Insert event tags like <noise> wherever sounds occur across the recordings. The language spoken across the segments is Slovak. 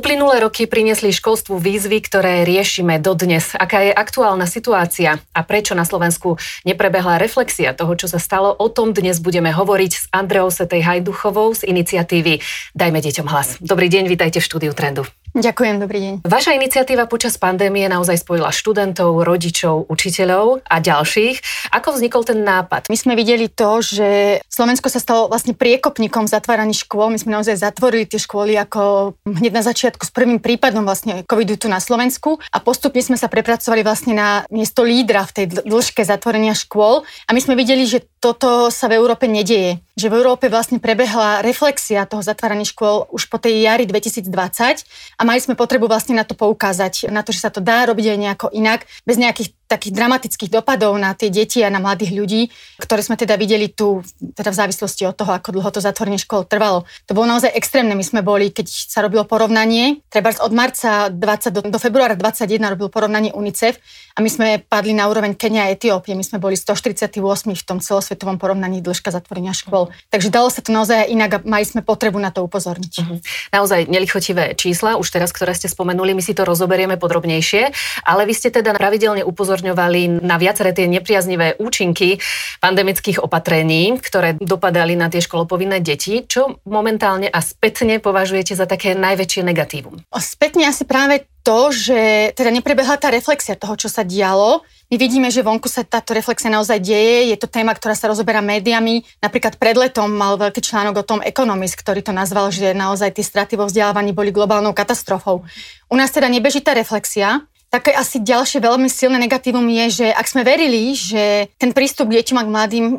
Uplynulé roky priniesli školstvu výzvy, ktoré riešime dodnes. Aká je aktuálna situácia a prečo na Slovensku neprebehla reflexia toho, čo sa stalo, o tom dnes budeme hovoriť s Andreou Setej Hajduchovou z iniciatívy Dajme deťom hlas. Dobrý deň, vítajte v štúdiu Trendu. Ďakujem, dobrý deň. Vaša iniciatíva počas pandémie naozaj spojila študentov, rodičov, učiteľov a ďalších. Ako vznikol ten nápad? My sme videli to, že Slovensko sa stalo vlastne priekopníkom zatváraní škôl. My sme naozaj zatvorili tie školy ako hneď na začiatku s prvým prípadom vlastne covidu tu na Slovensku a postupne sme sa prepracovali vlastne na miesto lídra v tej dĺžke zatvorenia škôl a my sme videli, že toto sa v Európe nedieje. Že v Európe vlastne prebehla reflexia toho zatvárania škôl už po tej jari 2020 a mali sme potrebu vlastne na to poukázať, na to, že sa to dá robiť aj nejako inak, bez nejakých takých dramatických dopadov na tie deti a na mladých ľudí, ktoré sme teda videli tu, teda v závislosti od toho, ako dlho to zatvorenie škôl trvalo. To bolo naozaj extrémne. My sme boli, keď sa robilo porovnanie, treba od marca 20 do, do februára 21 robil porovnanie UNICEF a my sme padli na úroveň Kenia a Etiópie. My sme boli 148 v tom celosvetovom porovnaní dĺžka zatvorenia škôl. Takže dalo sa to naozaj inak a mali sme potrebu na to upozorniť. Uh-huh. Naozaj nelichotivé čísla, už teraz, ktoré ste spomenuli, my si to rozoberieme podrobnejšie, ale vy ste teda pravidelne upozornili upozorňovali na viaceré tie nepriaznivé účinky pandemických opatrení, ktoré dopadali na tie školopovinné deti. Čo momentálne a spätne považujete za také najväčšie negatívum? Spätne asi práve to, že teda neprebehla tá reflexia toho, čo sa dialo. My vidíme, že vonku sa táto reflexia naozaj deje. Je to téma, ktorá sa rozoberá médiami. Napríklad pred letom mal veľký článok o tom Economist, ktorý to nazval, že naozaj tie straty vo vzdelávaní boli globálnou katastrofou. U nás teda nebeží tá reflexia. Také asi ďalšie veľmi silné negatívum je, že ak sme verili, že ten prístup k deťom a k mladým, e,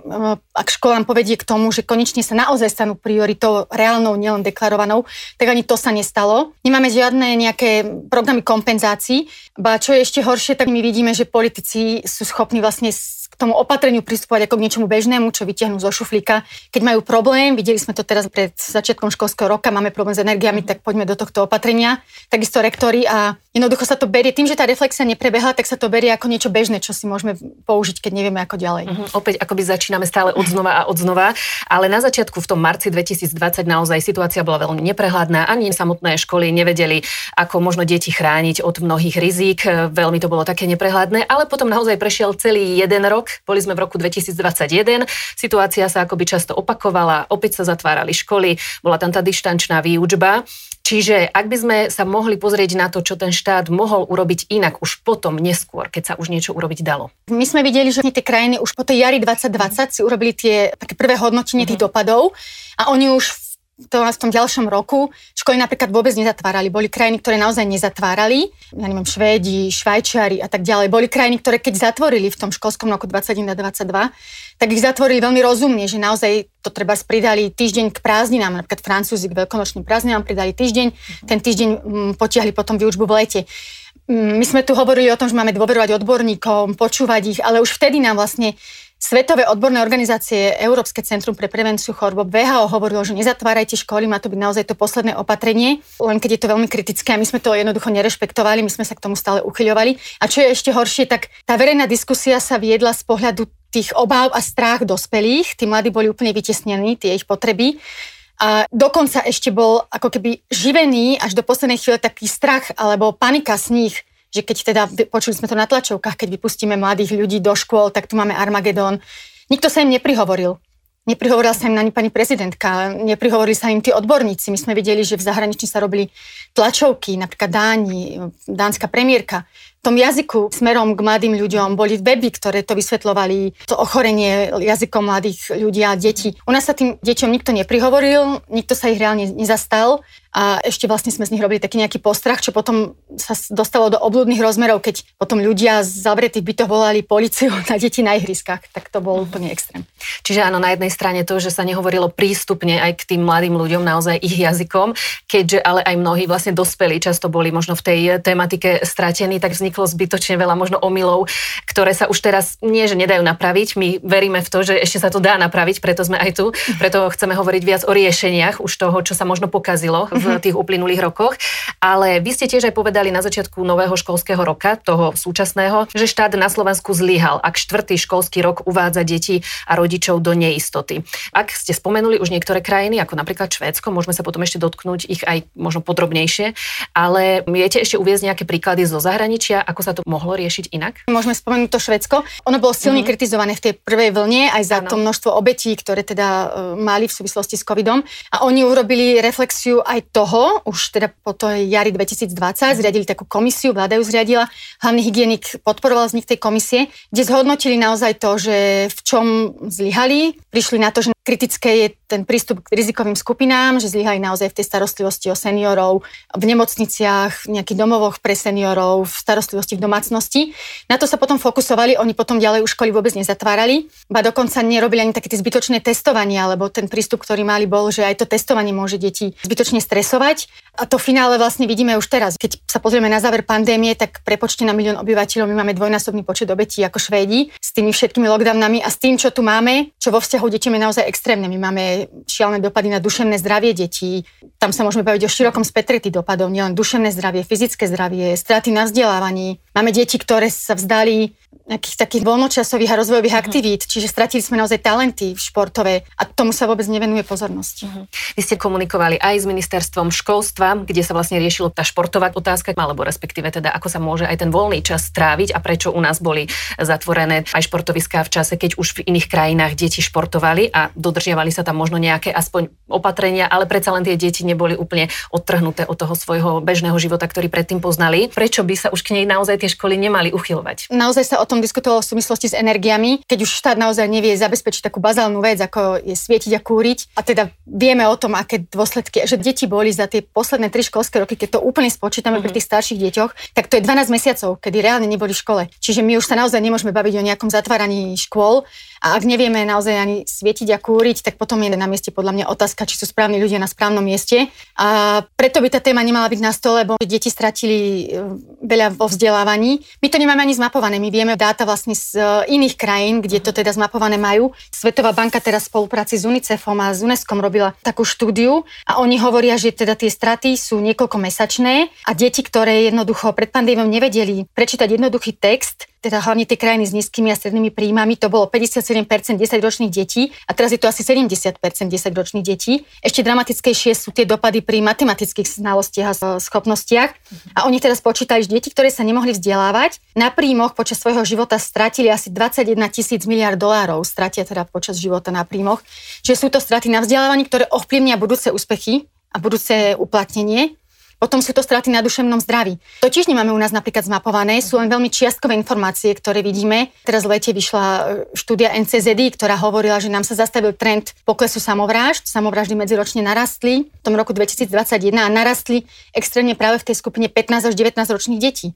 ak školám povedie k tomu, že konečne sa naozaj stanú prioritou reálnou, nielen deklarovanou, tak ani to sa nestalo. Nemáme žiadne nejaké programy kompenzácií. Ba čo je ešte horšie, tak my vidíme, že politici sú schopní vlastne tomu opatreniu pristupovať ako k niečomu bežnému, čo vytiahnu zo šuflíka. Keď majú problém, videli sme to teraz pred začiatkom školského roka, máme problém s energiami, tak poďme do tohto opatrenia. Takisto rektory a jednoducho sa to berie, tým, že tá reflexia neprebehla, tak sa to berie ako niečo bežné, čo si môžeme použiť, keď nevieme ako ďalej. Uh-huh. Opäť akoby začíname stále od znova a od znova, ale na začiatku v tom marci 2020 naozaj situácia bola veľmi neprehľadná, ani samotné školy nevedeli, ako možno deti chrániť od mnohých rizík, veľmi to bolo také neprehľadné, ale potom naozaj prešiel celý jeden rok boli sme v roku 2021, situácia sa akoby často opakovala, opäť sa zatvárali školy, bola tam tá dištančná výučba. Čiže ak by sme sa mohli pozrieť na to, čo ten štát mohol urobiť inak už potom, neskôr, keď sa už niečo urobiť dalo. My sme videli, že tie krajiny už po tej jari 2020 si urobili tie také prvé hodnotenie mm-hmm. dopadov a oni už to v tom ďalšom roku školy napríklad vôbec nezatvárali. Boli krajiny, ktoré naozaj nezatvárali, ja neviem, Švédi, Švajčiari a tak ďalej. Boli krajiny, ktoré keď zatvorili v tom školskom roku 21 22, tak ich zatvorili veľmi rozumne, že naozaj to treba pridali týždeň k prázdninám, napríklad Francúzi k veľkonočným prázdninám pridali týždeň, ten týždeň mm, potiahli potom výučbu v lete. Mm, my sme tu hovorili o tom, že máme dôverovať odborníkom, počúvať ich, ale už vtedy nám vlastne Svetové odborné organizácie, Európske centrum pre prevenciu chorôb, VHO hovorilo, že nezatvárajte školy, má to byť naozaj to posledné opatrenie, len keď je to veľmi kritické a my sme to jednoducho nerešpektovali, my sme sa k tomu stále uchyľovali. A čo je ešte horšie, tak tá verejná diskusia sa viedla z pohľadu tých obáv a strach dospelých. Tí mladí boli úplne vytesnení, tie ich potreby. A dokonca ešte bol ako keby živený až do poslednej chvíle taký strach alebo panika z nich, že keď teda, počuli sme to na tlačovkách, keď vypustíme mladých ľudí do škôl, tak tu máme Armagedón. Nikto sa im neprihovoril. Neprihovorila sa im ani pani prezidentka, neprihovorili sa im tí odborníci. My sme videli, že v zahraničí sa robili tlačovky, napríklad Dáni, dánska premiérka tom jazyku smerom k mladým ľuďom boli weby, ktoré to vysvetľovali, to ochorenie jazykom mladých ľudí a detí. U nás sa tým deťom nikto neprihovoril, nikto sa ich reálne nezastal a ešte vlastne sme z nich robili taký nejaký postrach, čo potom sa dostalo do oblúdnych rozmerov, keď potom ľudia z zavretých bytov volali policiu na deti na ihriskách, tak to bol úplne extrém. Čiže áno, na jednej strane to, že sa nehovorilo prístupne aj k tým mladým ľuďom, naozaj ich jazykom, keďže ale aj mnohí vlastne dospelí často boli možno v tej tematike stratení, tak vznikli vzniklo zbytočne veľa možno omylov, ktoré sa už teraz nie, že nedajú napraviť. My veríme v to, že ešte sa to dá napraviť, preto sme aj tu. Preto chceme hovoriť viac o riešeniach už toho, čo sa možno pokazilo v mhm. tých uplynulých rokoch. Ale vy ste tiež aj povedali na začiatku nového školského roka, toho súčasného, že štát na Slovensku zlyhal, ak štvrtý školský rok uvádza deti a rodičov do neistoty. Ak ste spomenuli už niektoré krajiny, ako napríklad Švédsko, môžeme sa potom ešte dotknúť ich aj možno podrobnejšie, ale viete ešte uviezť nejaké príklady zo zahraničia, ako sa to mohlo riešiť inak? Môžeme spomenúť to Švedsko. Ono bolo silne mm-hmm. kritizované v tej prvej vlne aj za ano. to množstvo obetí, ktoré teda uh, mali v súvislosti s covidom. A oni urobili reflexiu aj toho, už teda po tej jari 2020, mm-hmm. zriadili takú komisiu, vláda ju zriadila, hlavný hygienik podporoval z nich tej komisie, kde zhodnotili naozaj to, že v čom zlyhali, prišli na to, že kritické je ten prístup k rizikovým skupinám, že zlyhali naozaj v tej starostlivosti o seniorov, v nemocniciach, v nejakých domovoch pre seniorov, v starostlivosti v domácnosti. Na to sa potom fokusovali, oni potom ďalej už školy vôbec nezatvárali, ba dokonca nerobili ani také tie zbytočné testovania, lebo ten prístup, ktorý mali, bol, že aj to testovanie môže deti zbytočne stresovať. A to finále vlastne vidíme už teraz. Keď sa pozrieme na záver pandémie, tak prepočte na milión obyvateľov my máme dvojnásobný počet obetí ako Švédi s tými všetkými lockdownami a s tým, čo tu máme, čo vo vzťahu deťom je naozaj extrémne. My máme šialené dopady na duševné zdravie detí. Tam sa môžeme baviť o širokom spektre tých dopadov, nielen duševné zdravie, fyzické zdravie, straty na vzdelávaní. Máme deti, ktoré sa vzdali nejakých takých voľnočasových a rozvojových uh-huh. aktivít, čiže stratili sme naozaj talenty športové a tomu sa vôbec nevenuje pozornosť. Uh-huh. Vy ste komunikovali aj s ministerstvom školstva, kde sa vlastne riešilo tá športová otázka, alebo respektíve teda ako sa môže aj ten voľný čas stráviť a prečo u nás boli zatvorené aj športoviská v čase, keď už v iných krajinách deti športovali a dodržiavali sa tam možno nejaké aspoň opatrenia, ale predsa len tie deti neboli úplne odtrhnuté od toho svojho bežného života, ktorý predtým poznali. Prečo by sa už k nej naozaj tie školy nemali uchylovať? Naozaj sa o tom diskutovalo v súvislosti s energiami, keď už štát naozaj nevie zabezpečiť takú bazálnu vec, ako je svietiť a kúriť. A teda vieme o tom, aké dôsledky, že deti boli za tie posledné tri školské roky, keď to úplne spočítame uh-huh. pri mhm. tých starších deťoch, tak to je 12 mesiacov, kedy reálne neboli v škole. Čiže my už sa naozaj nemôžeme baviť o nejakom zatváraní škôl a ak nevieme naozaj ani svietiť a kúriť, tak potom je na mieste podľa mňa otázka, či sú správni ľudia na správnom mieste. A preto by tá téma nemala byť na stole, lebo deti stratili e, veľa vo vzdelávaní. My to nemáme ani zmapované. My vieme dáta vlastne z e, iných krajín, kde to teda zmapované majú. Svetová banka teraz v spolupráci s UNICEFom a s UNESCO robila takú štúdiu a oni hovoria, že teda tie straty sú niekoľko mesačné a deti, ktoré jednoducho pred pandémiou nevedeli prečítať jednoduchý text, teda hlavne tie krajiny s nízkymi a strednými príjmami, to bolo 57% 10-ročných detí a teraz je to asi 70% 10-ročných detí. Ešte dramatickejšie sú tie dopady pri matematických znalostiach a schopnostiach. A oni teraz počítali, že deti, ktoré sa nemohli vzdelávať, na príjmoch počas svojho života stratili asi 21 tisíc miliard dolárov, stratia teda počas života na príjmoch. Čiže sú to straty na vzdelávaní, ktoré ovplyvnia budúce úspechy a budúce uplatnenie. Potom sú to straty na duševnom zdraví. To tiež nemáme u nás napríklad zmapované, sú len veľmi čiastkové informácie, ktoré vidíme. Teraz v lete vyšla e, štúdia NCZD, ktorá hovorila, že nám sa zastavil trend poklesu samovrážd. Samovraždy medziročne narastli v tom roku 2021 a narastli extrémne práve v tej skupine 15 až 19 ročných detí.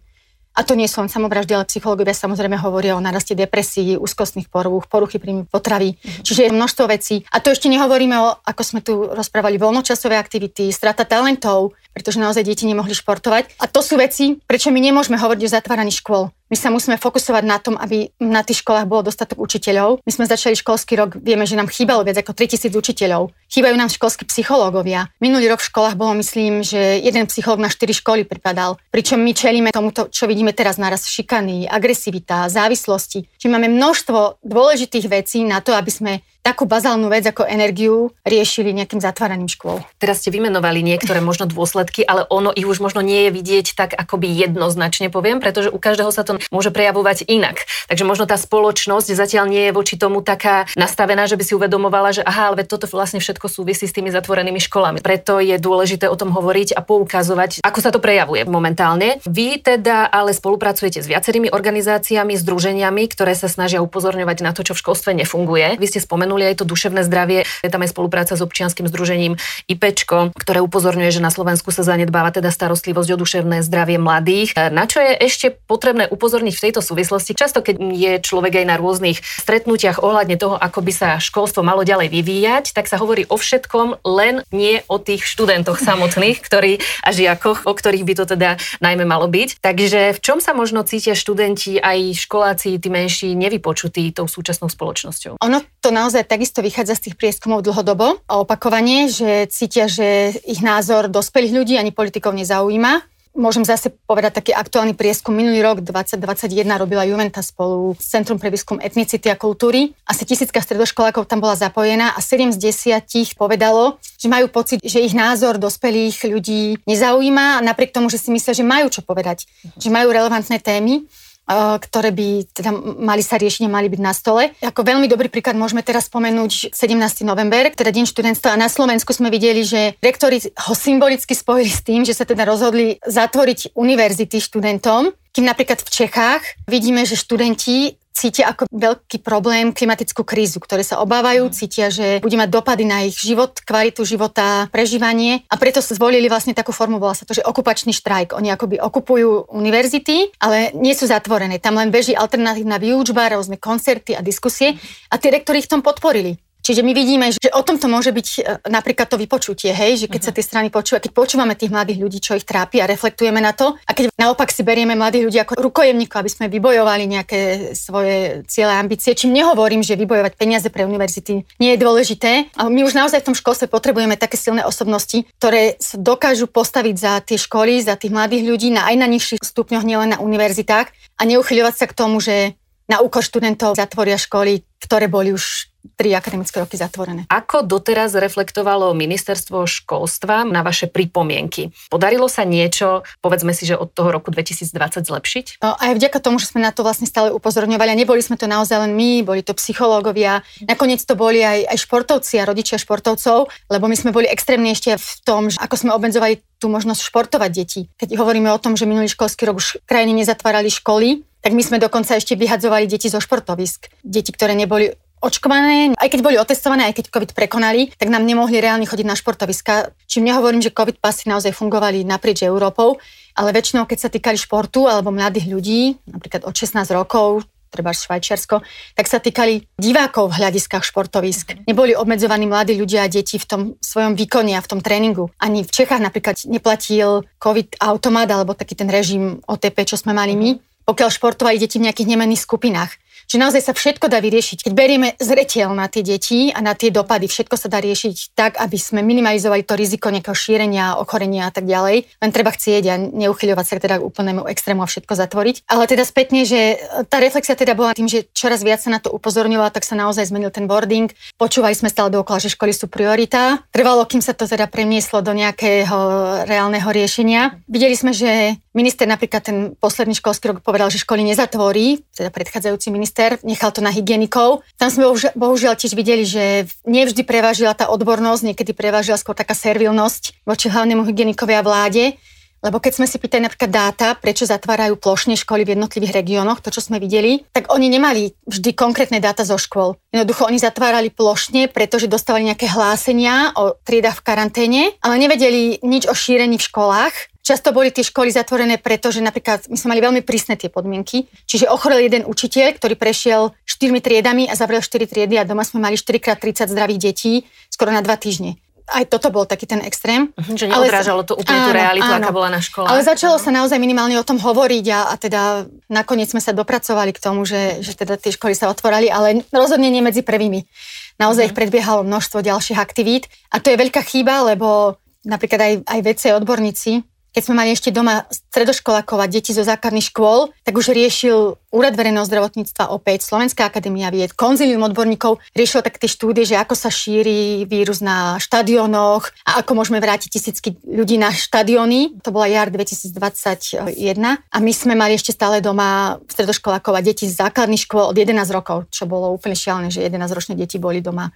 A to nie sú len samovraždy, ale psychológovia samozrejme hovoria o naraste depresí, úzkostných porúch, poruchy príjmy potravy. Mm-hmm. Čiže je množstvo vecí. A to ešte nehovoríme o, ako sme tu rozprávali, voľnočasové aktivity, strata talentov, pretože naozaj deti nemohli športovať. A to sú veci, prečo my nemôžeme hovoriť o zatváraní škôl. My sa musíme fokusovať na tom, aby na tých školách bolo dostatok učiteľov. My sme začali školský rok, vieme, že nám chýbalo viac ako 3000 učiteľov. Chýbajú nám školskí psychológovia. Minulý rok v školách bolo, myslím, že jeden psychológ na 4 školy pripadal. Pričom my čelíme tomuto, čo vidíme teraz naraz šikany, agresivita, závislosti. Čiže máme množstvo dôležitých vecí na to, aby sme takú bazálnu vec ako energiu riešili nejakým zatváraním škôl. Teraz ste vymenovali niektoré možno dôsledky, ale ono ich už možno nie je vidieť tak akoby jednoznačne poviem, pretože u každého sa to môže prejavovať inak. Takže možno tá spoločnosť zatiaľ nie je voči tomu taká nastavená, že by si uvedomovala, že aha, ale toto vlastne všetko súvisí s tými zatvorenými školami. Preto je dôležité o tom hovoriť a poukazovať, ako sa to prejavuje momentálne. Vy teda ale spolupracujete s viacerými organizáciami, združeniami, ktoré sa snažia upozorňovať na to, čo v školstve nefunguje. Vy ste spomenuli spomenuli aj to duševné zdravie. Je tam aj spolupráca s občianským združením IPčko, ktoré upozorňuje, že na Slovensku sa zanedbáva teda starostlivosť o duševné zdravie mladých. Na čo je ešte potrebné upozorniť v tejto súvislosti? Často, keď je človek aj na rôznych stretnutiach ohľadne toho, ako by sa školstvo malo ďalej vyvíjať, tak sa hovorí o všetkom, len nie o tých študentoch samotných, ktorí a žiakoch, o ktorých by to teda najmä malo byť. Takže v čom sa možno cítia študenti aj školáci, tí menší, nevypočutí tou súčasnou spoločnosťou? Ono to naozaj takisto vychádza z tých prieskumov dlhodobo a opakovanie, že cítia, že ich názor dospelých ľudí ani politikov nezaujíma Môžem zase povedať taký aktuálny prieskum. Minulý rok 2021 robila Juventa spolu s Centrum pre výskum etnicity a kultúry. Asi tisícka stredoškolákov tam bola zapojená a 7 z 10 povedalo, že majú pocit, že ich názor dospelých ľudí nezaujíma napriek tomu, že si myslia, že majú čo povedať, že majú relevantné témy. Eh, ktoré by teda mali sa riešiť a mali byť na stole. Ako veľmi dobrý príklad môžeme teraz spomenúť 17. november, teda Deň študentstva a na Slovensku sme videli, že rektori ho symbolicky spojili s tým, že sa teda rozhodli zatvoriť univerzity študentom, kým napríklad v Čechách vidíme, že študenti cítia ako veľký problém klimatickú krízu, ktoré sa obávajú, mm. cítia, že bude mať dopady na ich život, kvalitu života, prežívanie a preto zvolili vlastne takú formu, volá sa to, že okupačný štrajk. Oni akoby okupujú univerzity, ale nie sú zatvorené. Tam len beží alternatívna výučba, rôzne koncerty a diskusie a tie rektori ich v tom podporili. Čiže my vidíme, že o tomto môže byť e, napríklad to vypočutie, hej, že keď uh-huh. sa mhm. tie strany počúva, keď počúvame tých mladých ľudí, čo ich trápi a reflektujeme na to, a keď naopak si berieme mladých ľudí ako rukojemníkov, aby sme vybojovali nejaké svoje ciele, ambície, čím nehovorím, že vybojovať peniaze pre univerzity nie je dôležité, ale my už naozaj v tom školstve potrebujeme také silné osobnosti, ktoré sa dokážu postaviť za tie školy, za tých mladých ľudí na aj na nižších stupňoch, nielen na univerzitách a neuchyľovať sa k tomu, že na úkor študentov zatvoria školy, ktoré boli už tri akademické roky zatvorené. Ako doteraz reflektovalo ministerstvo školstva na vaše pripomienky? Podarilo sa niečo, povedzme si, že od toho roku 2020 zlepšiť? Aj vďaka tomu, že sme na to vlastne stále upozorňovali a neboli sme to naozaj len my, boli to psychológovia, nakoniec to boli aj, aj športovci a rodičia športovcov, lebo my sme boli extrémne ešte v tom, že ako sme obmedzovali tú možnosť športovať deti. Keď hovoríme o tom, že minulý školský rok už krajiny nezatvárali školy, tak my sme dokonca ešte vyhadzovali deti zo športovisk. Deti, ktoré neboli očkované, aj keď boli otestované, aj keď COVID prekonali, tak nám nemohli reálne chodiť na športoviska. Čím nehovorím, že COVID pasy naozaj fungovali naprieč Európou, ale väčšinou, keď sa týkali športu alebo mladých ľudí, napríklad od 16 rokov, treba Švajčiarsko, tak sa týkali divákov v hľadiskách športovisk. Neboli obmedzovaní mladí ľudia a deti v tom svojom výkone a v tom tréningu. Ani v Čechách napríklad neplatil COVID automat alebo taký ten režim OTP, čo sme mali my, pokiaľ športovali deti v nejakých nemenných skupinách že naozaj sa všetko dá vyriešiť. Keď berieme zretiel na tie deti a na tie dopady, všetko sa dá riešiť tak, aby sme minimalizovali to riziko nejakého šírenia, ochorenia a tak ďalej. Len treba chcieť a neuchyľovať sa teda k úplnému extrému a všetko zatvoriť. Ale teda spätne, že tá reflexia teda bola tým, že čoraz viac sa na to upozorňovala, tak sa naozaj zmenil ten boarding. Počúvali sme stále dookola, že školy sú priorita. Trvalo, kým sa to teda premieslo do nejakého reálneho riešenia. Videli sme, že minister napríklad ten posledný školský rok povedal, že školy nezatvorí, teda predchádzajúci minister minister, nechal to na hygienikov. Tam sme bohužiaľ tiež videli, že nevždy prevážila tá odbornosť, niekedy prevážila skôr taká servilnosť voči hlavnému hygienikovi a vláde. Lebo keď sme si pýtali napríklad dáta, prečo zatvárajú plošne školy v jednotlivých regiónoch, to, čo sme videli, tak oni nemali vždy konkrétne dáta zo škôl. Jednoducho oni zatvárali plošne, pretože dostávali nejaké hlásenia o triedach v karanténe, ale nevedeli nič o šírení v školách Často boli tie školy zatvorené, pretože napríklad my sme mali veľmi prísne tie podmienky. Čiže ochorel jeden učiteľ, ktorý prešiel štyrmi triedami a zavrel 4 triedy a doma sme mali 4x30 zdravých detí skoro na dva týždne aj toto bol taký ten extrém. Mhm, že neodrážalo to úplne áno, tú realitu, áno. aká bola na škole. Ale začalo sa naozaj minimálne o tom hovoriť a, a teda nakoniec sme sa dopracovali k tomu, že, že teda tie školy sa otvorali, ale rozhodne nie medzi prvými. Naozaj uh-huh. ich predbiehalo množstvo ďalších aktivít a to je veľká chyba, lebo napríklad aj, aj vedci, odborníci keď sme mali ešte doma stredoškolákov a deti zo základných škôl, tak už riešil Úrad verejného zdravotníctva opäť, Slovenská akadémia vied, konzilium odborníkov riešilo tak tie štúdie, že ako sa šíri vírus na štadionoch a ako môžeme vrátiť tisícky ľudí na štadióny. To bola jar 2021 a my sme mali ešte stále doma stredoškolákov a deti z základných škôl od 11 rokov, čo bolo úplne šialené, že 11-ročné deti boli doma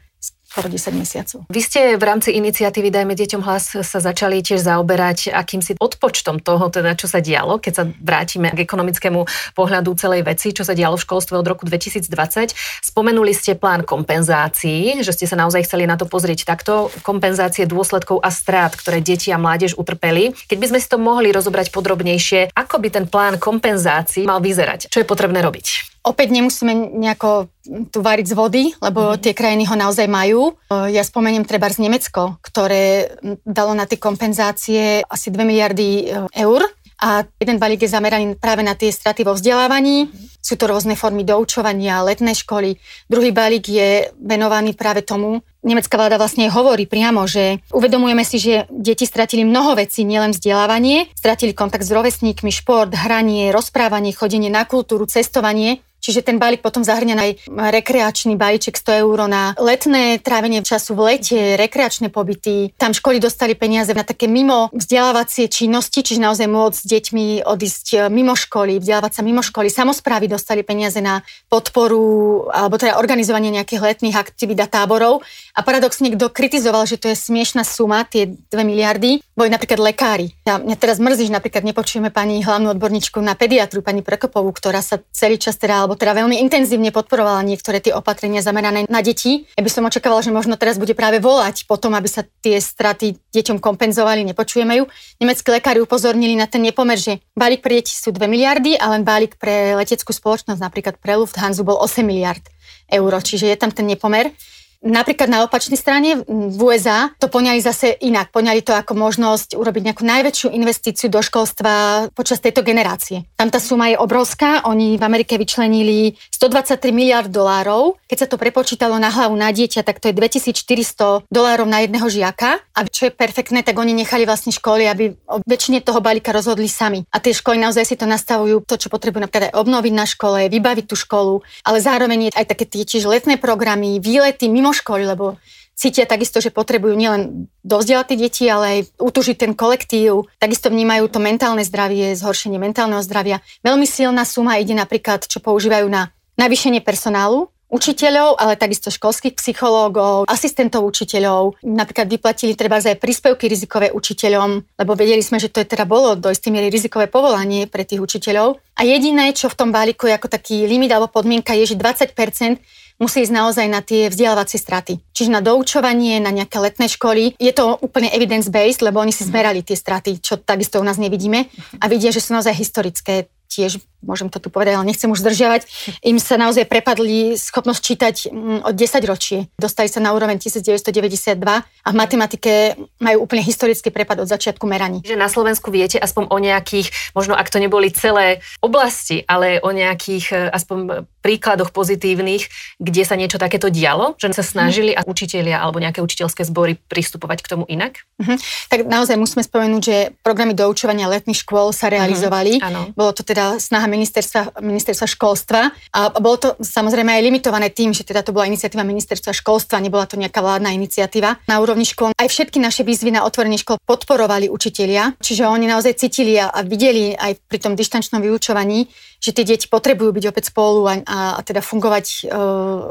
skoro 10 mesiacov. Vy ste v rámci iniciatívy Dajme deťom hlas sa začali tiež zaoberať akýmsi odpočtom toho, teda čo sa dialo, keď sa vrátime k ekonomickému pohľadu celej veci, čo sa dialo v školstve od roku 2020. Spomenuli ste plán kompenzácií, že ste sa naozaj chceli na to pozrieť takto, kompenzácie dôsledkov a strát, ktoré deti a mládež utrpeli. Keď by sme si to mohli rozobrať podrobnejšie, ako by ten plán kompenzácií mal vyzerať? Čo je potrebné robiť? Opäť nemusíme nejako tu variť z vody, lebo mm-hmm. tie krajiny ho naozaj majú. Ja spomeniem treba z Nemecko, ktoré dalo na tie kompenzácie asi 2 miliardy e, eur a jeden balík je zameraný práve na tie straty vo vzdelávaní. Sú to rôzne formy doučovania, letné školy. Druhý balík je venovaný práve tomu, nemecká vláda vlastne hovorí priamo, že uvedomujeme si, že deti stratili mnoho vecí, nielen vzdelávanie, stratili kontakt s rovesníkmi, šport, hranie, rozprávanie, chodenie na kultúru, cestovanie Čiže ten balík potom zahrňa aj rekreačný balíček 100 eur na letné trávenie času v lete, rekreačné pobyty. Tam školy dostali peniaze na také mimo vzdelávacie činnosti, čiže naozaj môcť s deťmi odísť e, mimo školy, vzdelávať sa mimo školy. Samozprávy dostali peniaze na podporu alebo teda organizovanie nejakých letných aktivít a táborov. A paradoxne, kto kritizoval, že to je smiešná suma, tie 2 miliardy, boli napríklad lekári. Ja, mňa teraz mrzí, že napríklad nepočujeme pani hlavnú odborníčku na pediatru, pani Prekopovú, ktorá sa celý čas teda alebo teda veľmi intenzívne podporovala niektoré tie opatrenia zamerané na deti. Ja by som očakávala, že možno teraz bude práve volať potom, aby sa tie straty deťom kompenzovali, nepočujeme ju. Nemeckí lekári upozornili na ten nepomer, že balík pre deti sú 2 miliardy a len balík pre leteckú spoločnosť, napríklad pre Lufthansa, bol 8 miliard eur, čiže je tam ten nepomer. Napríklad na opačnej strane v USA to poňali zase inak. Poňali to ako možnosť urobiť nejakú najväčšiu investíciu do školstva počas tejto generácie. Tam tá suma je obrovská. Oni v Amerike vyčlenili 123 miliard dolárov. Keď sa to prepočítalo na hlavu na dieťa, tak to je 2400 dolárov na jedného žiaka. A čo je perfektné, tak oni nechali vlastne školy, aby o väčšine toho balíka rozhodli sami. A tie školy naozaj si to nastavujú, to, čo potrebujú napríklad aj obnoviť na škole, vybaviť tú školu, ale zároveň je aj také tie tiež letné programy, výlety mimo mimo školy, lebo cítia takisto, že potrebujú nielen dovzdelať tie deti, ale aj utužiť ten kolektív. Takisto vnímajú to mentálne zdravie, zhoršenie mentálneho zdravia. Veľmi silná suma ide napríklad, čo používajú na navýšenie personálu, učiteľov, ale takisto školských psychológov, asistentov učiteľov. Napríklad vyplatili treba aj príspevky rizikové učiteľom, lebo vedeli sme, že to je teda bolo do istej miery rizikové povolanie pre tých učiteľov. A jediné, čo v tom balíku je ako taký limit alebo podmienka, je, že 20 musí ísť naozaj na tie vzdelávacie straty. Čiže na doučovanie, na nejaké letné školy. Je to úplne evidence-based, lebo oni si zmerali tie straty, čo takisto u nás nevidíme a vidia, že sú naozaj historické tiež, môžem to tu povedať, ale nechcem už zdržiavať, im sa naozaj prepadli schopnosť čítať mm, od 10 ročie. Dostali sa na úroveň 1992 a v matematike majú úplne historický prepad od začiatku meraní. Že na Slovensku viete aspoň o nejakých, možno ak to neboli celé oblasti, ale o nejakých e, aspoň príkladoch pozitívnych, kde sa niečo takéto dialo, že sa snažili a učitelia alebo nejaké učiteľské zbory pristupovať k tomu inak? Uh-huh. Tak naozaj musíme spomenúť, že programy doučovania letných škôl sa realizovali. Uh-huh. Bolo to teda snaha ministerstva, ministerstva školstva a bolo to samozrejme aj limitované tým, že teda to bola iniciatíva ministerstva školstva, nebola to nejaká vládna iniciatíva na úrovni škôl. Aj všetky naše výzvy na otvorenie škôl podporovali učitelia, čiže oni naozaj cítili a, videli aj pri tom dištančnom vyučovaní, že tie deti potrebujú byť opäť spolu a, a, a teda fungovať e,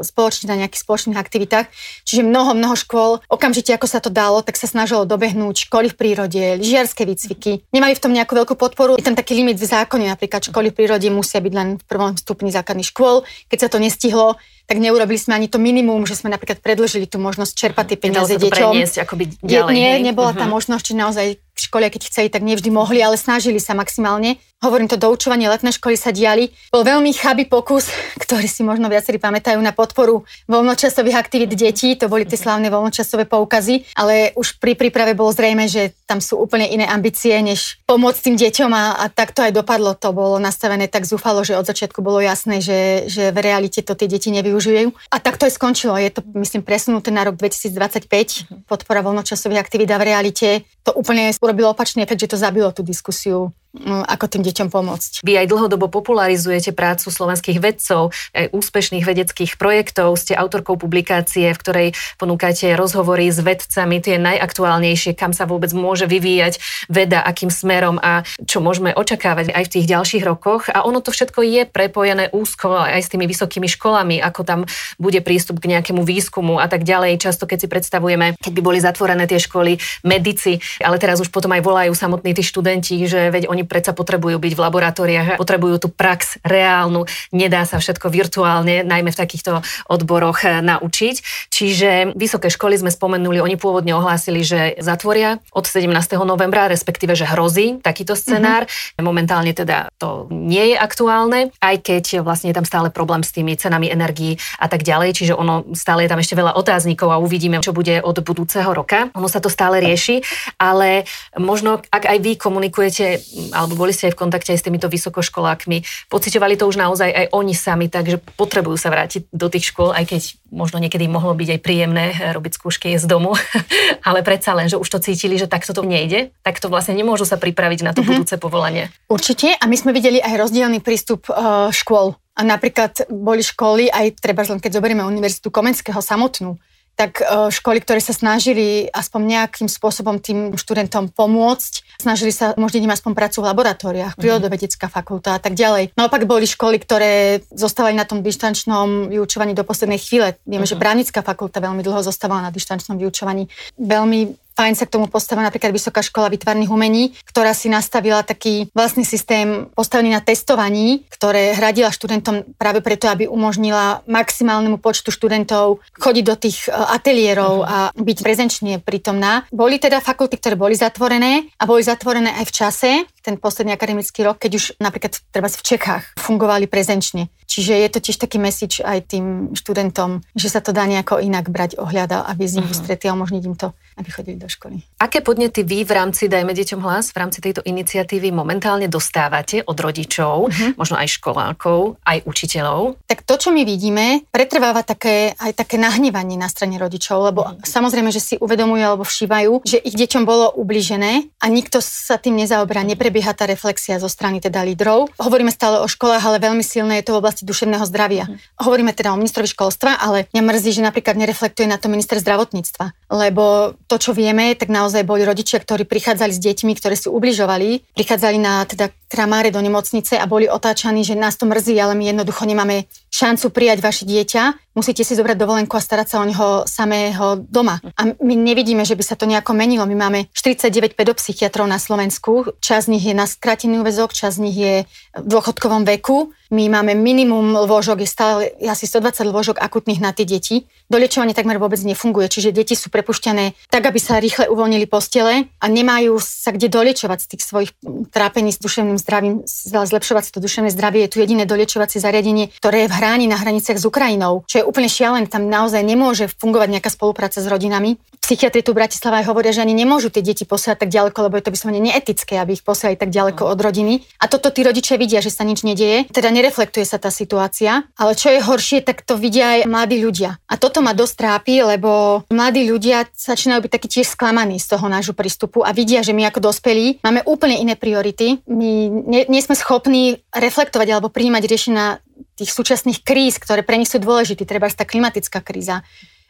spoločne na nejakých spoločných aktivitách. Čiže mnoho, mnoho škôl, okamžite ako sa to dalo, tak sa snažilo dobehnúť školy v prírode, lyžiarske výcviky. Nemali v tom nejakú veľkú podporu. Je tam taký limit v zákone, napríklad školy v prírode musia byť len v prvom stupni základných škôl. Keď sa to nestihlo, tak neurobili sme ani to minimum, že sme napríklad predlžili tú možnosť čerpať tie peniaze deťom. Preniesť, akoby ďalej, nie, nebola uh-huh. tá možnosť, či naozaj školy, keď chceli, tak nevždy mohli, ale snažili sa maximálne. Hovorím to, doučovanie letné školy sa diali. Bol veľmi chabý pokus, <laughs> ktorý si možno viacerí pamätajú na podporu voľnočasových aktivít detí. To boli tie slávne voľnočasové poukazy, ale už pri príprave bolo zrejme, že tam sú úplne iné ambície, než pomôcť tým deťom a, a tak to aj dopadlo. To bolo nastavené tak zúfalo, že od začiatku bolo jasné, že, že v realite to tie deti nevyužijú. A tak to aj skončilo. Je to, myslím, presunuté na rok 2025. Podpora voľnočasových aktivít a v realite to úplne urobilo opačný efekt, že to zabilo tú diskusiu ako tým deťom pomôcť. Vy aj dlhodobo popularizujete prácu slovenských vedcov, aj úspešných vedeckých projektov, ste autorkou publikácie, v ktorej ponúkate rozhovory s vedcami, tie najaktuálnejšie, kam sa vôbec môže vyvíjať veda, akým smerom a čo môžeme očakávať aj v tých ďalších rokoch. A ono to všetko je prepojené úzko aj s tými vysokými školami, ako tam bude prístup k nejakému výskumu a tak ďalej. Často, keď si predstavujeme, keď by boli zatvorené tie školy, medici, ale teraz už potom aj volajú samotní tí študenti, že veď oni predsa potrebujú byť v laboratóriách, potrebujú tú prax reálnu, nedá sa všetko virtuálne, najmä v takýchto odboroch eh, naučiť. Čiže vysoké školy sme spomenuli, oni pôvodne ohlásili, že zatvoria od 17. novembra, respektíve, že hrozí takýto scenár. Mm-hmm. Momentálne teda to nie je aktuálne, aj keď vlastne je tam stále problém s tými cenami energií a tak ďalej, čiže ono stále je tam ešte veľa otáznikov a uvidíme, čo bude od budúceho roka. Ono sa to stále rieši, ale možno ak aj vy komunikujete, alebo boli ste aj v kontakte aj s týmito vysokoškolákmi, pocitovali to už naozaj aj oni sami, takže potrebujú sa vrátiť do tých škôl, aj keď možno niekedy mohlo byť aj príjemné robiť skúšky z domu, <laughs> ale predsa len, že už to cítili, že takto to nejde, tak to vlastne nemôžu sa pripraviť na to mm-hmm. budúce povolanie. Určite a my sme videli aj rozdielný prístup uh, škôl a napríklad boli školy, aj treba len keď zoberieme Univerzitu Komenského samotnú, tak e, školy, ktoré sa snažili aspoň nejakým spôsobom tým študentom pomôcť, snažili sa možno im aspoň prácu v laboratóriách, mm. prírodovedecká fakulta a tak ďalej. Naopak boli školy, ktoré zostávali na tom dištančnom vyučovaní do poslednej chvíle. Vieme, mm. že právnická fakulta veľmi dlho zostávala na dištančnom vyučovaní. Veľmi fajn sa k tomu postavila napríklad Vysoká škola výtvarných umení, ktorá si nastavila taký vlastný systém postavený na testovaní, ktoré hradila študentom práve preto, aby umožnila maximálnemu počtu študentov chodiť do tých e, ateliérov uh-huh. a byť prezenčne prítomná. Boli teda fakulty, ktoré boli zatvorené a boli zatvorené aj v čase, ten posledný akademický rok, keď už napríklad treba v Čechách fungovali prezenčne. Čiže je to tiež taký message aj tým študentom, že sa to dá nejako inak brať ohľada, aby z nich uh-huh. a umožniť im to, aby chodili do školy. Aké podnety vy v rámci Dajme deťom hlas, v rámci tejto iniciatívy momentálne dostávate od rodičov, uh-huh. možno aj školákov, aj učiteľov? Tak to, čo my vidíme, pretrváva také, aj také nahnevanie na strane rodičov, lebo uh-huh. samozrejme, že si uvedomujú alebo všívajú, že ich deťom bolo ubližené a nikto sa tým nezaoberá, neprebieha tá reflexia zo strany teda lídrov. Hovoríme stále o školách, ale veľmi silné je to v oblasti oblasti duševného zdravia. Mm. Hovoríme teda o ministrovi školstva, ale mňa mrzí, že napríklad nereflektuje na to minister zdravotníctva. Lebo to, čo vieme, tak naozaj boli rodičia, ktorí prichádzali s deťmi, ktoré si ubližovali, prichádzali na teda kramáre do nemocnice a boli otáčaní, že nás to mrzí, ale my jednoducho nemáme šancu prijať vaše dieťa, musíte si zobrať dovolenku a starať sa o neho samého doma. A my nevidíme, že by sa to nejako menilo. My máme 49 pedopsychiatrov na Slovensku, čas z nich je na skratený úvezok, čas z nich je v dôchodkovom veku. My máme minimum lôžok, je stále asi 120 lôžok akutných na tie deti. Doliečovanie takmer vôbec nefunguje, čiže deti sú prepušťané tak, aby sa rýchle uvoľnili postele a nemajú sa kde doliečovať z tých svojich trápení s duševným zdravím, zlepšovať si to duševné zdravie. Je tu jediné doliečovacie zariadenie, ktoré je v hráni na hraniciach s Ukrajinou, čo je úplne šialené. Tam naozaj nemôže fungovať nejaká spolupráca s rodinami. Psychiatri tu v Bratislave hovoria, že ani nemôžu tie deti posielať tak ďaleko, lebo je to vyslovene neetické, aby ich posielali tak ďaleko od rodiny. A toto tí rodičia vidia, že sa nič nedieje. Teda nereflektuje sa tá situácia. Ale čo je horšie, tak to vidia aj mladí ľudia. A toto ma dosť trápi, lebo mladí ľudia začínajú byť takí tiež sklamaní z toho nášho prístupu a vidia, že my ako dospelí máme úplne iné priority. My nie, nie sme schopní reflektovať alebo prijímať riešenia tých súčasných kríz, ktoré pre nich sú dôležité, treba tá klimatická kríza,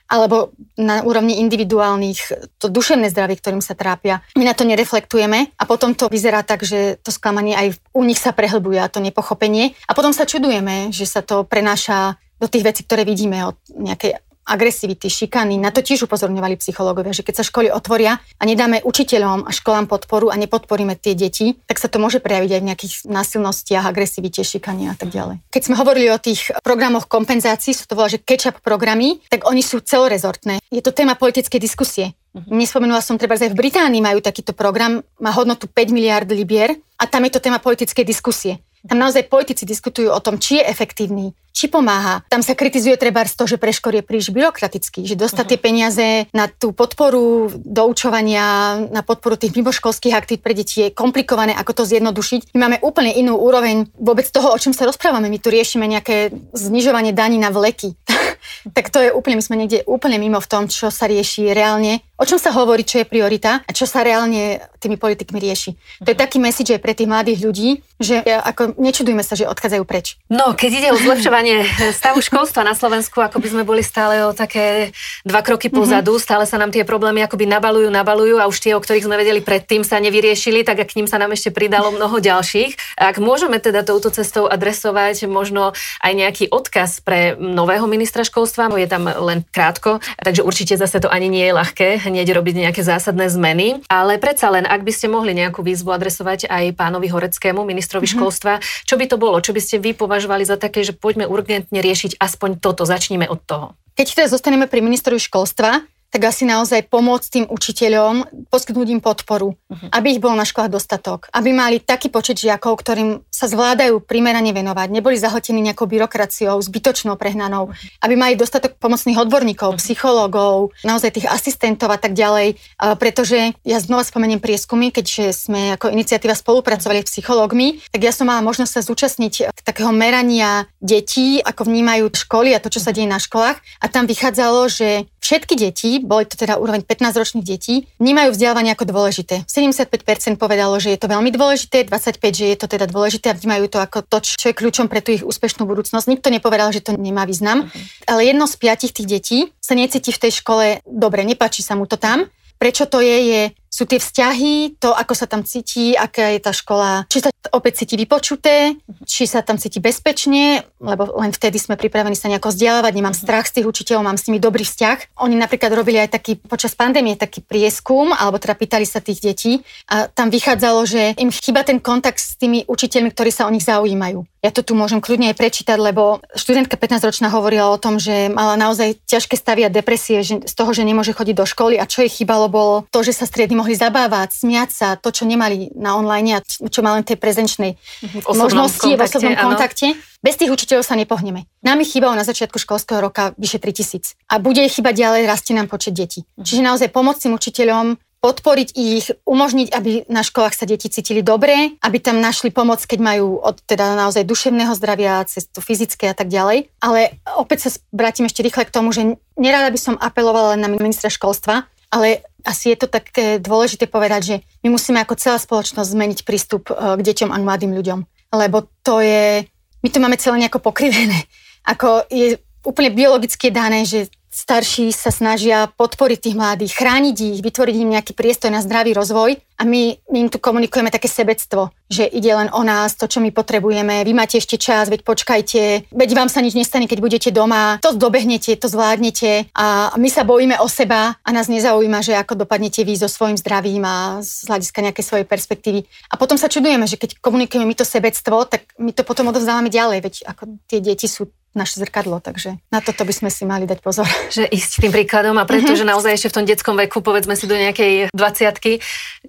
alebo na úrovni individuálnych, to duševné zdravie, ktorým sa trápia. My na to nereflektujeme a potom to vyzerá tak, že to sklamanie aj u nich sa prehlbuje a to nepochopenie. A potom sa čudujeme, že sa to prenáša do tých vecí, ktoré vidíme od nejakej agresivity, šikany. Na to tiež upozorňovali psychológovia, že keď sa školy otvoria a nedáme učiteľom a školám podporu a nepodporíme tie deti, tak sa to môže prejaviť aj v nejakých násilnostiach, agresivite, šikanie a tak ďalej. Keď sme hovorili o tých programoch kompenzácií, sú to volá, že catch-up programy, tak oni sú celorezortné. Je to téma politickej diskusie. Uh-huh. Nespomenula som treba, že aj v Británii majú takýto program, má hodnotu 5 miliard libier a tam je to téma politickej diskusie. Tam naozaj politici diskutujú o tom, či je efektívny, či pomáha. Tam sa kritizuje treba z toho, že preškor je príliš byrokratický, že dostať uh-huh. tie peniaze na tú podporu doučovania, na podporu tých mimoškolských aktivít pre deti je komplikované, ako to zjednodušiť. My máme úplne inú úroveň vôbec toho, o čom sa rozprávame. My tu riešime nejaké znižovanie daní na vleky. <laughs> tak to je úplne, my sme niekde úplne mimo v tom, čo sa rieši reálne o čom sa hovorí, čo je priorita a čo sa reálne tými politikmi rieši. To je mhm. taký message aj pre tých mladých ľudí, že ako nečudujme sa, že odchádzajú preč. No, keď ide o zlepšovanie stavu školstva na Slovensku, ako by sme boli stále o také dva kroky mhm. pozadu, mm-hmm. stále sa nám tie problémy akoby nabalujú, nabalujú a už tie, o ktorých sme vedeli predtým, sa nevyriešili, tak a k ním sa nám ešte pridalo mnoho ďalších. Ak môžeme teda touto cestou adresovať možno aj nejaký odkaz pre nového ministra školstva, je tam len krátko, takže určite zase to ani nie je ľahké hneď robiť nejaké zásadné zmeny, ale predsa len, ak by ste mohli nejakú výzvu adresovať aj pánovi Horeckému, ministrovi mm-hmm. školstva, čo by to bolo? Čo by ste vy považovali za také, že poďme urgentne riešiť aspoň toto, začníme od toho? Keď teda zostaneme pri ministrovi školstva, tak asi naozaj pomôcť tým učiteľom, poskytnúť im podporu, uh-huh. aby ich bolo na školách dostatok, aby mali taký počet žiakov, ktorým sa zvládajú primerane venovať, neboli zahltení nejakou byrokraciou, zbytočnou prehnanou, uh-huh. aby mali dostatok pomocných odborníkov, uh-huh. psychológov, naozaj tých asistentov a tak ďalej, pretože ja znova spomeniem prieskumy, keďže sme ako iniciatíva spolupracovali s psychológmi, tak ja som mala možnosť sa zúčastniť takého merania detí, ako vnímajú školy a to, čo sa deje na školách a tam vychádzalo, že všetky deti boli to teda úroveň 15-ročných detí, vnímajú vzdelávanie ako dôležité. 75% povedalo, že je to veľmi dôležité, 25% že je to teda dôležité a vnímajú to ako to, čo je kľúčom pre tú ich úspešnú budúcnosť. Nikto nepovedal, že to nemá význam, uh-huh. ale jedno z piatich tých detí sa necíti v tej škole dobre, nepáči sa mu to tam. Prečo to je, je sú tie vzťahy, to, ako sa tam cíti, aká je tá škola, či sa opäť cíti vypočuté, či sa tam cíti bezpečne, lebo len vtedy sme pripravení sa nejako vzdelávať, nemám mhm. strach z tých učiteľov, mám s nimi dobrý vzťah. Oni napríklad robili aj taký počas pandémie taký prieskum, alebo teda pýtali sa tých detí a tam vychádzalo, že im chýba ten kontakt s tými učiteľmi, ktorí sa o nich zaujímajú. Ja to tu môžem kľudne aj prečítať, lebo študentka 15-ročná hovorila o tom, že mala naozaj ťažké stavia depresie že, z toho, že nemôže chodiť do školy a čo jej chýbalo bolo to, že sa striedny mohli zabávať, smiať sa, to, čo nemali na online a čo má len tej prezenčnej v možnosti kontakte, v osobnom áno. kontakte. Bez tých učiteľov sa nepohneme. Nám ich chýbalo na začiatku školského roka vyše 3000 a bude ich chýbať ďalej, rastie nám počet detí. Mhm. Čiže naozaj pomôcť tým učiteľom podporiť ich, umožniť, aby na školách sa deti cítili dobre, aby tam našli pomoc, keď majú od teda naozaj duševného zdravia, cez to fyzické a tak ďalej. Ale opäť sa vrátim ešte rýchle k tomu, že nerada by som apelovala len na ministra školstva, ale asi je to také dôležité povedať, že my musíme ako celá spoločnosť zmeniť prístup e, k deťom a mladým ľuďom. Lebo to je, my to máme celé nejako pokrivené. Ako je úplne biologicky dané, že starší sa snažia podporiť tých mladých, chrániť ich, vytvoriť im nejaký priestor na zdravý rozvoj a my, my im tu komunikujeme také sebectvo, že ide len o nás, to, čo my potrebujeme, vy máte ešte čas, veď počkajte, veď vám sa nič nestane, keď budete doma, to dobehnete, to zvládnete a my sa bojíme o seba a nás nezaujíma, že ako dopadnete vy so svojím zdravím a z hľadiska nejakej svojej perspektívy. A potom sa čudujeme, že keď komunikujeme my to sebectvo, tak my to potom odovzdávame ďalej, veď ako tie deti sú naše zrkadlo, takže na toto by sme si mali dať pozor. <laughs> Že ísť tým príkladom a preto, mm-hmm. že naozaj ešte v tom detskom veku, povedzme si do nejakej 20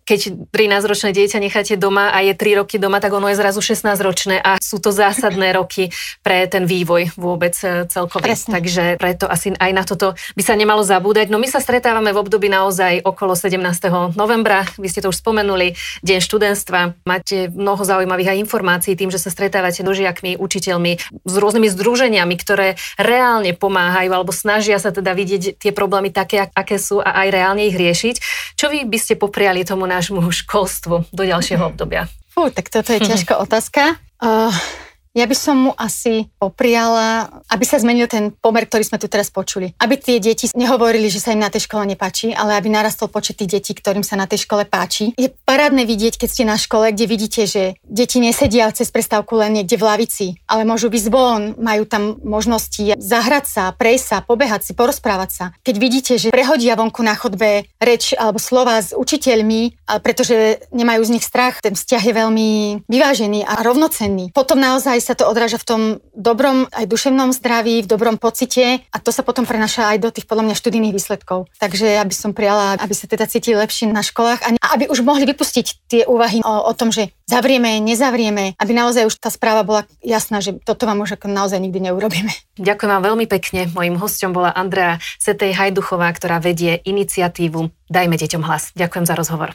keď 13-ročné dieťa necháte doma a je 3 roky doma, tak ono je zrazu 16-ročné a sú to zásadné <laughs> roky pre ten vývoj vôbec e, celkový. Presne. Takže preto asi aj na toto by sa nemalo zabúdať. No my sa stretávame v období naozaj okolo 17. novembra, vy ste to už spomenuli, Deň študentstva. Máte mnoho zaujímavých aj informácií tým, že sa stretávate so žiakmi, učiteľmi, s rôznymi združeniami združeniami, ktoré reálne pomáhajú alebo snažia sa teda vidieť tie problémy také, aké sú a aj reálne ich riešiť. Čo vy by ste popriali tomu nášmu školstvu do ďalšieho obdobia? Fú, tak toto je <laughs> ťažká otázka. Uh, ja by som mu asi popriala, aby sa zmenil ten pomer, ktorý sme tu teraz počuli. Aby tie deti nehovorili, že sa im na tej škole nepáči, ale aby narastol počet tých detí, ktorým sa na tej škole páči. Je parádne vidieť, keď ste na škole, kde vidíte, že deti nesedia cez prestávku len niekde v lavici, ale môžu byť von, majú tam možnosti zahrať sa, prejsť sa, pobehať si, porozprávať sa. Keď vidíte, že prehodia vonku na chodbe reč alebo slova s učiteľmi, pretože nemajú z nich strach, ten vzťah je veľmi vyvážený a rovnocenný. Potom naozaj naozaj sa to odráža v tom dobrom aj duševnom zdraví, v dobrom pocite a to sa potom prenaša aj do tých podľa mňa študijných výsledkov. Takže ja by som prijala, aby sa teda cítili lepšie na školách a aby už mohli vypustiť tie úvahy o, o tom, že zavrieme, nezavrieme, aby naozaj už tá správa bola jasná, že toto vám už naozaj nikdy neurobíme. Ďakujem vám veľmi pekne. Mojím hostom bola Andrea Setej Hajduchová, ktorá vedie iniciatívu Dajme deťom hlas. Ďakujem za rozhovor.